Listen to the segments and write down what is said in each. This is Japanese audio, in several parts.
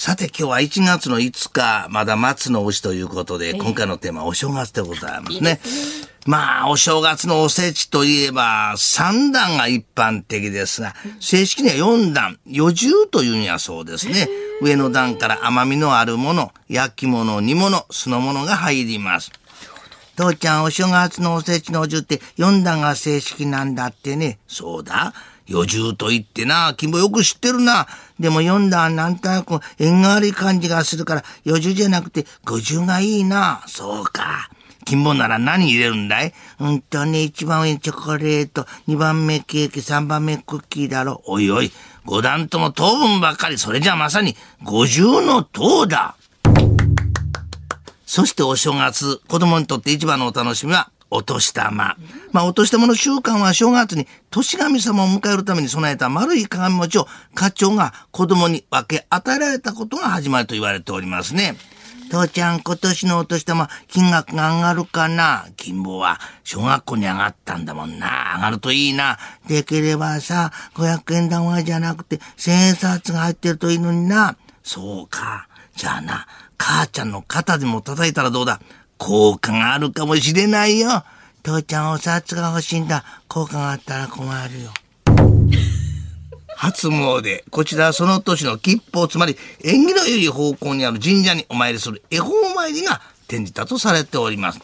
さて今日は1月の5日、まだ松の牛ということで、今回のテーマはお正月でございますね。まあ、お正月のおせちといえば、3段が一般的ですが、正式には4段、余重というんやそうですね。上の段から甘みのあるもの、焼き物、煮物、酢の物が入ります。父ちゃん、お正月のおせちのお重って4段が正式なんだってね。そうだ。余重と言ってな、君もよく知ってるな。でも4段なんとなく縁が悪い感じがするから、余重じゃなくて50がいいな。そうか。金本なら何入れるんだい？うんとね、1番上にチョコレート、2番目ケーキ、3番目クッキーだろ。おいおい、5段とも糖分ばっかり、それじゃまさに50の糖だ。そしてお正月、子供にとって一番のお楽しみは、お年玉。まあ、お年玉の習慣は正月に年神様を迎えるために備えた丸い鏡餅を課長が子供に分け与えられたことが始まりと言われておりますね。父ちゃん、今年のお年玉、金額が上がるかな？金棒は、小学校に上がったんだもんな。上がるといいな。できればさ、500円玉じゃなくて、千円札が入ってるといいのにな。そうか。じゃあな、母ちゃんの肩でも叩いたらどうだ？効果があるかもしれないよ。父ちゃんお札が欲しいんだ。効果があったら困るよ。初詣。こちらはその年の吉報、つまり縁起の良い方向にある神社にお参りする恵方参りが転じたとされております。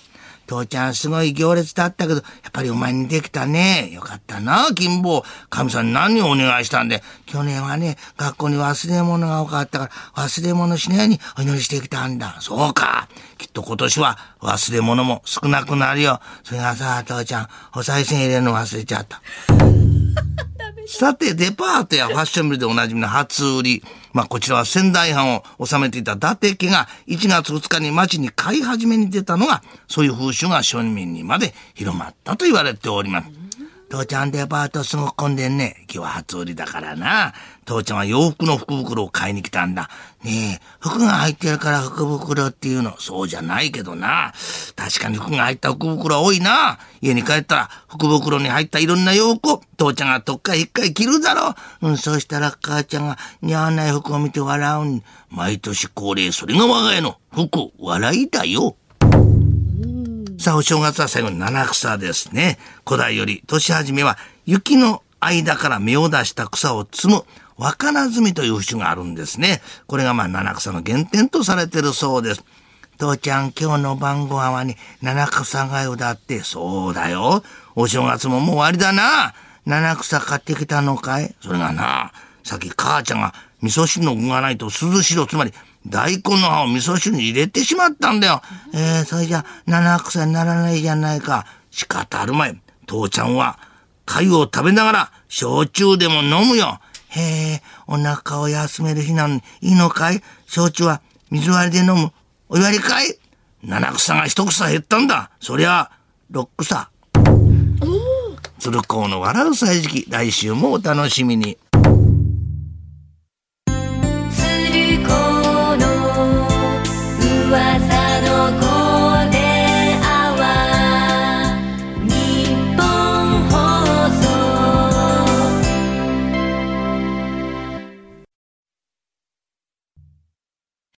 父ちゃんすごい行列だったけど、やっぱりお前にできたね。よかったな、金坊。神さん何をお願いしたんで。去年はね、学校に忘れ物が多かったから、忘れ物しないようにお祈りしてきたんだ。そうか。きっと今年は忘れ物も少なくなるよ。それがさ、父ちゃん、お賽銭入れるの忘れちゃった。さて、デパートやファッションビルでおなじみの初売り。まあ、こちらは仙台藩を治めていた伊達家が1月2日に町に買い始めに出たのが、そういう風習が庶民にまで広まったと言われております。父ちゃんデパートすごく混んでんね。今日は初売りだからな。父ちゃんは洋服の福袋を買いに来たんだ。ねえ、服が入ってるから福袋っていうの。そうじゃないけどな。確かに服が入った福袋は多いな。家に帰ったら福袋に入ったいろんな洋服を父ちゃんがとっか一回着るだろう。うん、そうしたら母ちゃんが似合わない服を見て笑うん。毎年恒例、それが我が家の服、笑いだよ。さあ、お正月は最後に七草ですね。古代より年始めは雪の間から芽を出した草を摘む若菜摘みという節があるんですね。これがまあ七草の原点とされてるそうです。父ちゃん、今日の晩ご飯はね、七草がゆだって、そうだよ。お正月ももう終わりだな。七草買ってきたのかい？それがな、さっき母ちゃんが味噌汁の具がないと涼しろ、つまり大根の葉を味噌汁に入れてしまったんだよ。えー、それじゃ七草にならないじゃないか。仕方あるまい。父ちゃんは、粥を食べながら、焼酎でも飲むよ。へえ、お腹を休める日なのに、いいのかい？焼酎は水割りで飲む。お祝いかい？七草が一草減ったんだ。そりゃ、六草。鶴光の笑う歳時期、来週もお楽しみに。